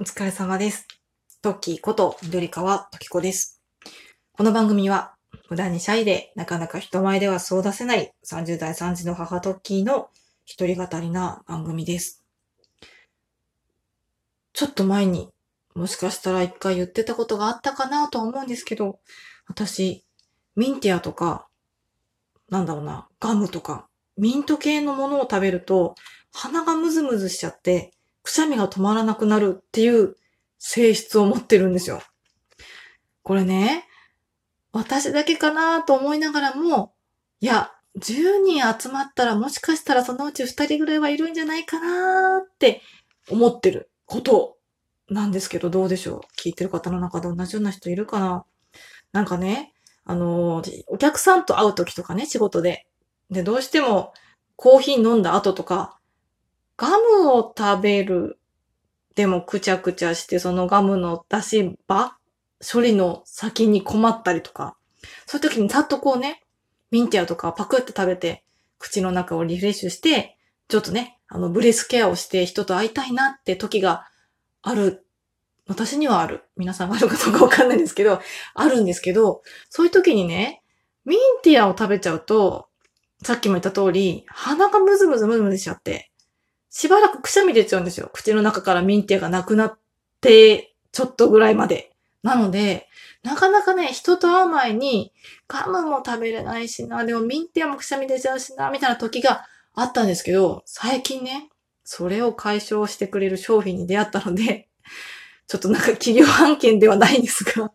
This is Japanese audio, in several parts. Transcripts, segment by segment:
お疲れ様です。トッキーこと緑川トキコです。この番組は、無駄にシャイでなかなか人前ではそう出せない30代3児の母トッキーの一人語りな番組です。ちょっと前に、もしかしたら一回言ってたことがあったかなと思うんですけど、私、ミンティアとか、なんだろうな、ガムとか、ミント系のものを食べると、鼻がムズムズしちゃって、くしゃみが止まらなくなるっていう性質を持ってるんですよ。これね、私だけかなと思いながらも、いや、10人集まったらもしかしたらそのうち2人ぐらいはいるんじゃないかなって思ってることなんですけど、どうでしょう？聞いてる方の中で同じような人いるかな？なんかね、あのーお客さんと会う時とかね、仕事で。で、どうしてもコーヒー飲んだ後とか、ガムを食べる。でもくちゃくちゃして、そのガムの出し場処理の先に困ったりとか。そういう時にざっとこうね、ミンティアとかパクって食べて、口の中をリフレッシュして、ちょっとね、あの、ブレスケアをして人と会いたいなって時がある。私にはある。皆さんがあるかどうかわかんないんですけど、あるんですけど、そういう時にね、ミンティアを食べちゃうと、さっきも言った通り、鼻がムズムズムズムズしちゃって、しばらくくしゃみ出ちゃうんですよ。口の中からミンティアがなくなって、ちょっとぐらいまで。なので、なかなかね、人と会う前に、ガムも食べれないしな、でもミンティアもくしゃみ出ちゃうしな、みたいな時があったんですけど、最近ね、それを解消してくれる商品に出会ったので、ちょっとなんか企業案件ではないんですが、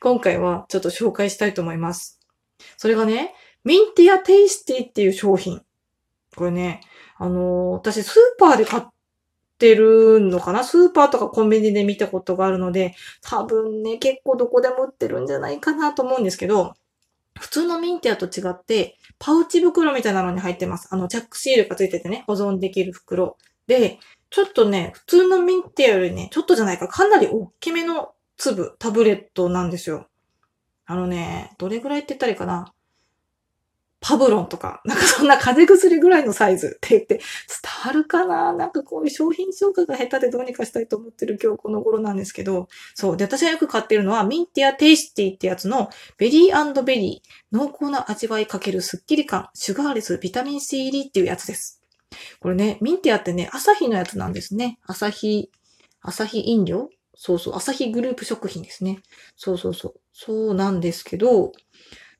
今回はちょっと紹介したいと思います。それがね、ミンティアテイスティっていう商品。これね、あのー私スーパーで買ってるのかな？スーパーとかコンビニで見たことがあるので、多分ね、結構どこでも売ってるんじゃないかなと思うんですけど、普通のミンティアと違って、パウチ袋みたいなのに入ってます。あの、チャックシールがついててね、保存できる袋。で、ちょっとね、普通のミンティアよりね、ちょっとじゃないか、かなり大きめの粒、タブレットなんですよ。あのね、どれぐらいって言ったらいいかな？パブロンとか、なんかそんな風邪薬ぐらいのサイズって言って、伝わるかな？なんかこういう商品紹介が下手でどうにかしたいと思ってる今日この頃なんですけど、そう。で、私がよく買ってるのは、ミンティアテイスティってやつの、ベリーベリー、濃厚な味わいかけるスッキリ感、シュガーレス、ビタミン C 入りっていうやつです。これね、ミンティアってね、アサヒのやつなんですね。アサヒ、アサヒ飲料？そうそう、アサヒグループ食品ですね。そうそうそう。そうなんですけど、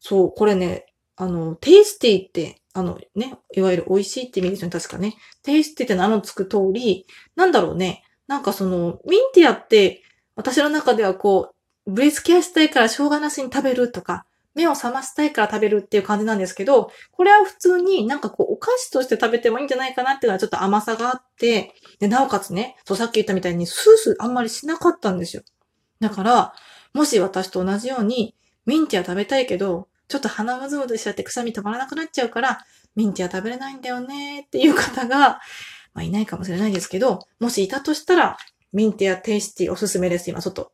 そう、これね、あの、テイスティって、あのね、いわゆる美味しいって意味ですよね、確かね。テイスティって名の付く通り、なんだろうね。なんかその、ミンティアって、私の中ではこう、ブレスケアしたいからしょうがなしに食べるとか、目を覚ましたいから食べるっていう感じなんですけど、これは普通になんかこう、お菓子として食べてもいいんじゃないかなっていうのはちょっと甘さがあって、で、なおかつね、そうさっき言ったみたいにスースーあんまりしなかったんですよ。だから、もし私と同じように、ミンティア食べたいけど、ちょっと鼻むずむずしちゃってくしゃみ止まらなくなっちゃうから、ミンティア食べれないんだよねっていう方が、まあいないかもしれないですけど、もしいたとしたら、ミンティアテイスティおすすめです。今ちょっと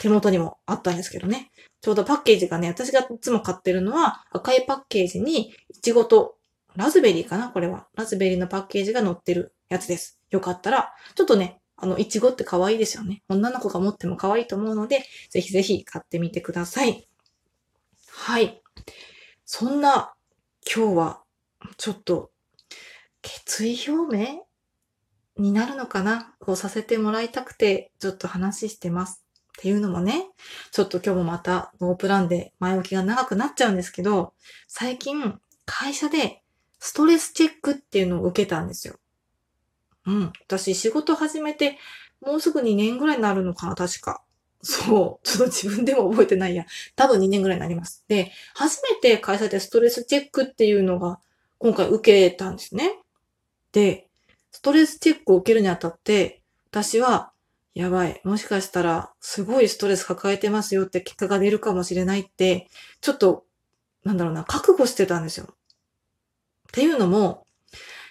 手元にもあったんですけどね。ちょうどパッケージがね、私がいつも買ってるのは赤いパッケージに、いちごとラズベリーかな？これは。ラズベリーのパッケージが載ってるやつです。よかったら、ちょっとね、あの、いちごって可愛いですよね。女の子が持っても可愛いと思うので、ぜひぜひ買ってみてください。はい。そんな、今日は、ちょっと、決意表明？になるのかな？をさせてもらいたくて、ちょっと話してます。っていうのもね、ちょっと今日もまたノープランで前置きが長くなっちゃうんですけど、最近会社でストレスチェックっていうのを受けたんですよ。うん。私仕事始めてもうすぐ2年ぐらいになるのかな、確か。そう。ちょっと自分でも覚えてないや。多分2年ぐらいになります。で、初めて会社でストレスチェックっていうのが今回受けたんですね。で、ストレスチェックを受けるにあたって、私は、やばい。もしかしたら、すごいストレス抱えてますよって結果が出るかもしれないって、ちょっと、なんだろうな、覚悟してたんですよ。っていうのも、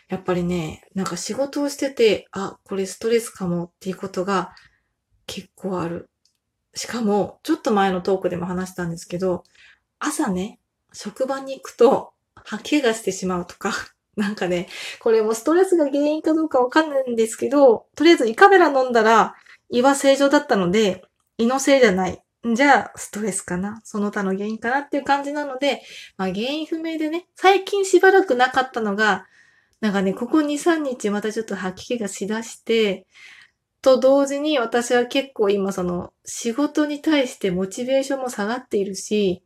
やっぱりね、なんか仕事をしてて、あ、これストレスかもっていうことが結構ある。しかも、ちょっと前のトークでも話したんですけど、朝ね、職場に行くと吐き気がしてしまうとか、なんかね、これもストレスが原因かどうかわかんないんですけど、とりあえず胃カメラ飲んだら、胃は正常だったので、胃のせいじゃない。じゃあ、ストレスかなその他の原因かなっていう感じなので、まあ原因不明でね、最近しばらくなかったのが、なんかね、ここ2、3日またちょっと吐き気がしだして、と同時に私は結構今その仕事に対してモチベーションも下がっているし、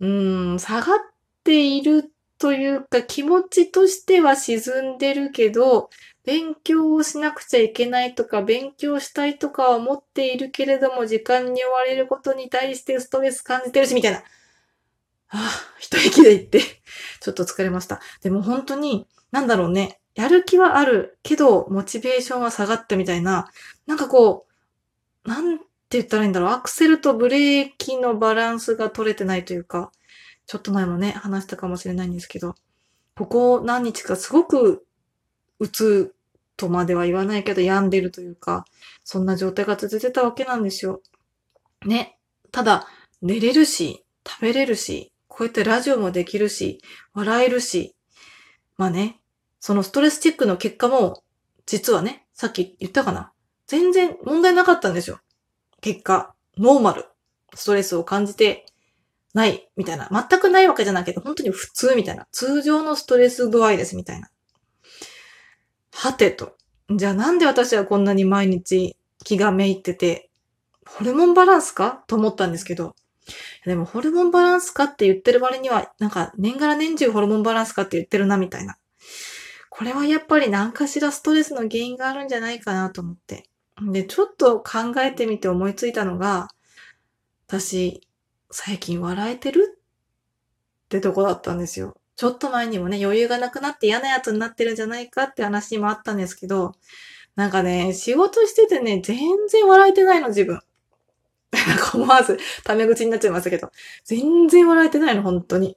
うん、下がっているというか気持ちとしては沈んでるけど、勉強をしなくちゃいけないとか、勉強したいとかは思っているけれども、時間に追われることに対してストレス感じてるし、みたいな。ああ、一息で言って、ちょっと疲れました。でも本当に、なんだろうね。やる気はあるけど、モチベーションは下がったみたいな、なんかこう、なんて言ったらいいんだろう。アクセルとブレーキのバランスが取れてないというか、ちょっと前もね、話したかもしれないんですけど、ここ何日かすごく、うつとまでは言わないけど病んでるというか、そんな状態が続いてたわけなんですよ。ね。ただ、寝れるし、食べれるし、こうやってラジオもできるし、笑えるし、まあね、そのストレスチェックの結果も、実はね、さっき言ったかな。全然問題なかったんですよ。結果、ノーマル。ストレスを感じてない、みたいな。全くないわけじゃないけど、本当に普通みたいな。通常のストレス度合いです、みたいな。はてと。じゃあなんで私はこんなに毎日気がめいってて、ホルモンバランスか？と思ったんですけど、でもホルモンバランスかって言ってる割には、なんか年がら年中ホルモンバランスかって言ってるなみたいな。これはやっぱり何かしらストレスの原因があるんじゃないかなと思って。で、ちょっと考えてみて思いついたのが、私、最近笑えてるってとこだったんですよ。ちょっと前にもね、余裕がなくなって嫌なやつになってるんじゃないかって話もあったんですけど、なんかね、仕事しててね、全然笑えてないの、自分。なんか思わず、タメ口になっちゃいましたけど、全然笑えてないの、本当に。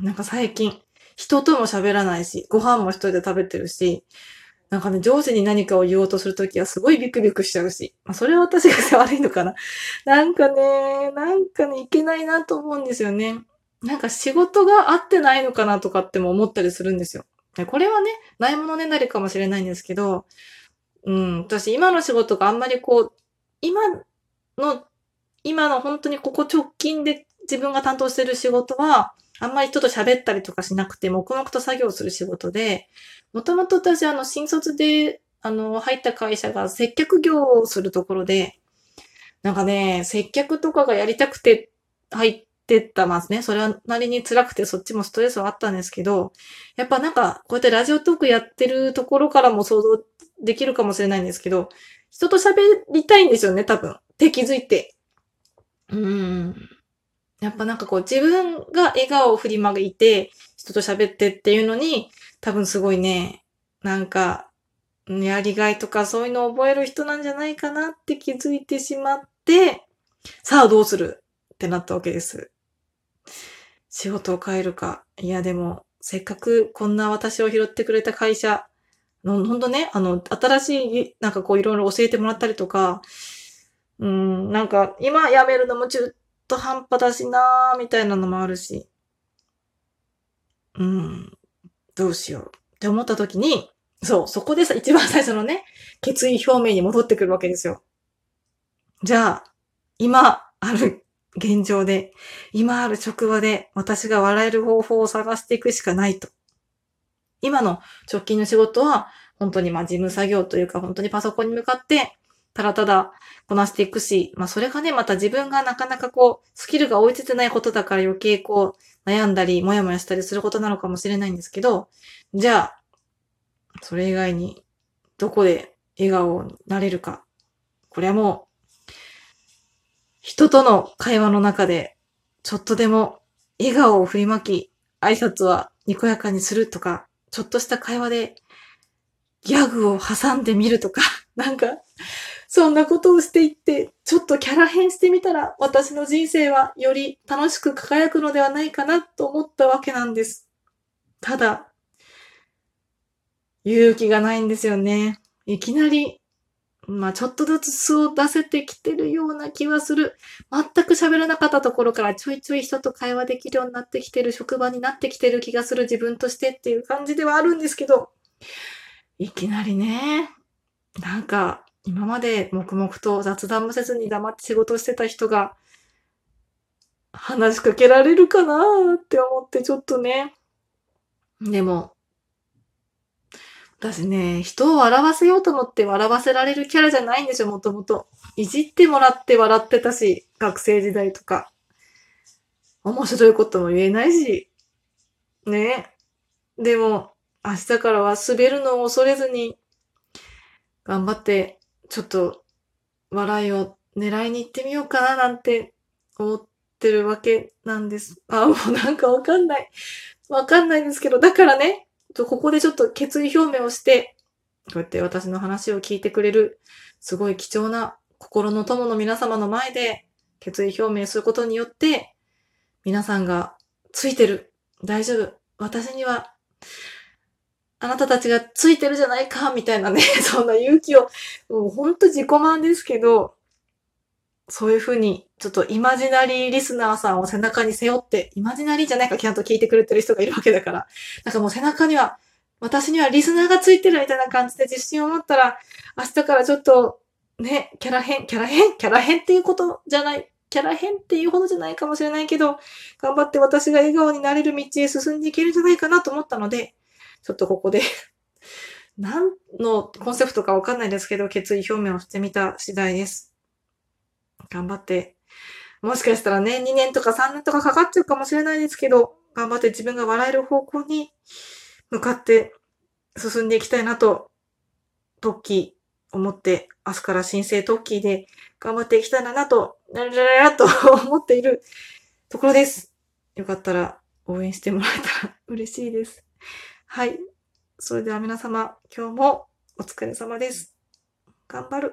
なんか最近、人とも喋らないし、ご飯も一人で食べてるし、なんかね、上司に何かを言おうとするときはすごいビクビクしちゃうし、まあ、それは私が悪いのかな。なんかね、なんかね、いけないなと思うんですよね。なんか仕事が合ってないのかなとかっても思ったりするんですよ。これはね、ないものねだりかもしれないんですけど、うん、私今の仕事があんまりこう、今の、今の本当にここ直近で自分が担当してる仕事は、あんまり人と喋ったりとかしなくて、黙々と作業する仕事で、もともと私あの、新卒で、あの、入った会社が接客業をするところで、なんかね、接客とかがやりたくて入ってったますね。それはなりに辛くてそっちもストレスはあったんですけど、やっぱなんか、こうやってラジオトークやってるところからも想像できるかもしれないんですけど、人と喋りたいんですよね、多分。って気づいて。うん。やっぱなんかこう自分が笑顔を振りまいて人と喋ってっていうのに多分すごいね、なんかやりがいとかそういうのを覚える人なんじゃないかなって気づいてしまって、さあどうするってなったわけです。仕事を変えるか。いやでも、せっかくこんな私を拾ってくれた会社の、ほんとね、あの、新しい、なんかこういろいろ教えてもらったりとか、うん、なんか今辞めるのも中途半端だしなーみたいなのもあるし。うん、どうしようって思った時に、そう、そこでさ、一番最初のね、決意表明に戻ってくるわけですよ。じゃあ、今ある現状で、今ある職場で私が笑える方法を探していくしかないと。今の直近の仕事は、本当にまあ事務作業というか、本当にパソコンに向かって、ただただこなしていくし、まあそれがね、また自分がなかなかこう、スキルが追いついてないことだから余計こう、悩んだり、もやもやしたりすることなのかもしれないんですけど、じゃあ、それ以外に、どこで笑顔になれるか。これはもう、人との会話の中で、ちょっとでも笑顔を振りまき、挨拶はにこやかにするとか、ちょっとした会話でギャグを挟んでみるとか、なんか、そんなことをしていって、ちょっとキャラ変してみたら、私の人生はより楽しく輝くのではないかなと思ったわけなんです。ただ、勇気がないんですよね。いきなり、まあちょっとずつ素を出せてきてるような気はする。全く喋らなかったところからちょいちょい人と会話できるようになってきてる職場になってきてる気がする自分としてっていう感じではあるんですけど、いきなりね、なんか、今まで黙々と雑談もせずに黙って仕事してた人が、話しかけられるかなって思ってちょっとね。でも、私ね、人を笑わせようと思って笑わせられるキャラじゃないんですよ、もともと。いじってもらって笑ってたし、学生時代とか。面白いことも言えないし。ね。でも、明日からは滑るのを恐れずに、頑張って、ちょっと、笑いを狙いに行ってみようかななんて思ってるわけなんです。あ、もうなんかわかんない。わかんないんですけど、だからね、ここでちょっと決意表明をして、こうやって私の話を聞いてくれる、すごい貴重な心の友の皆様の前で決意表明することによって、皆さんがついてる。大丈夫。私には、あなたたちがついてるじゃないか、みたいなね、そんな勇気を、もうほんと自己満ですけど、そういうふうに、ちょっとイマジナリーリスナーさんを背中に背負って、イマジナリーじゃないかちゃんと聞いてくれてる人がいるわけだから。なんかもう背中には、私にはリスナーがついてるみたいな感じで自信を持ったら、明日からちょっと、ね、キャラ変、キャラ変、キャラ変っていうことじゃない、キャラ変っていうほどじゃないかもしれないけど、頑張って私が笑顔になれる道へ進んでいけるんじゃないかなと思ったので、ちょっとここで 何のコンセプトかわかんないですけど、決意表明をしてみた次第です。頑張って、もしかしたらね、2年とか3年とかかかっちゃうかもしれないですけど、頑張って自分が笑える方向に向かって進んでいきたいなと、トッキー思って、明日から新生トッキーで頑張っていきたいなと、ならららと 思っているところです。よかったら応援してもらえたら嬉しいです。はい。それでは皆様、今日もお疲れ様です。頑張る。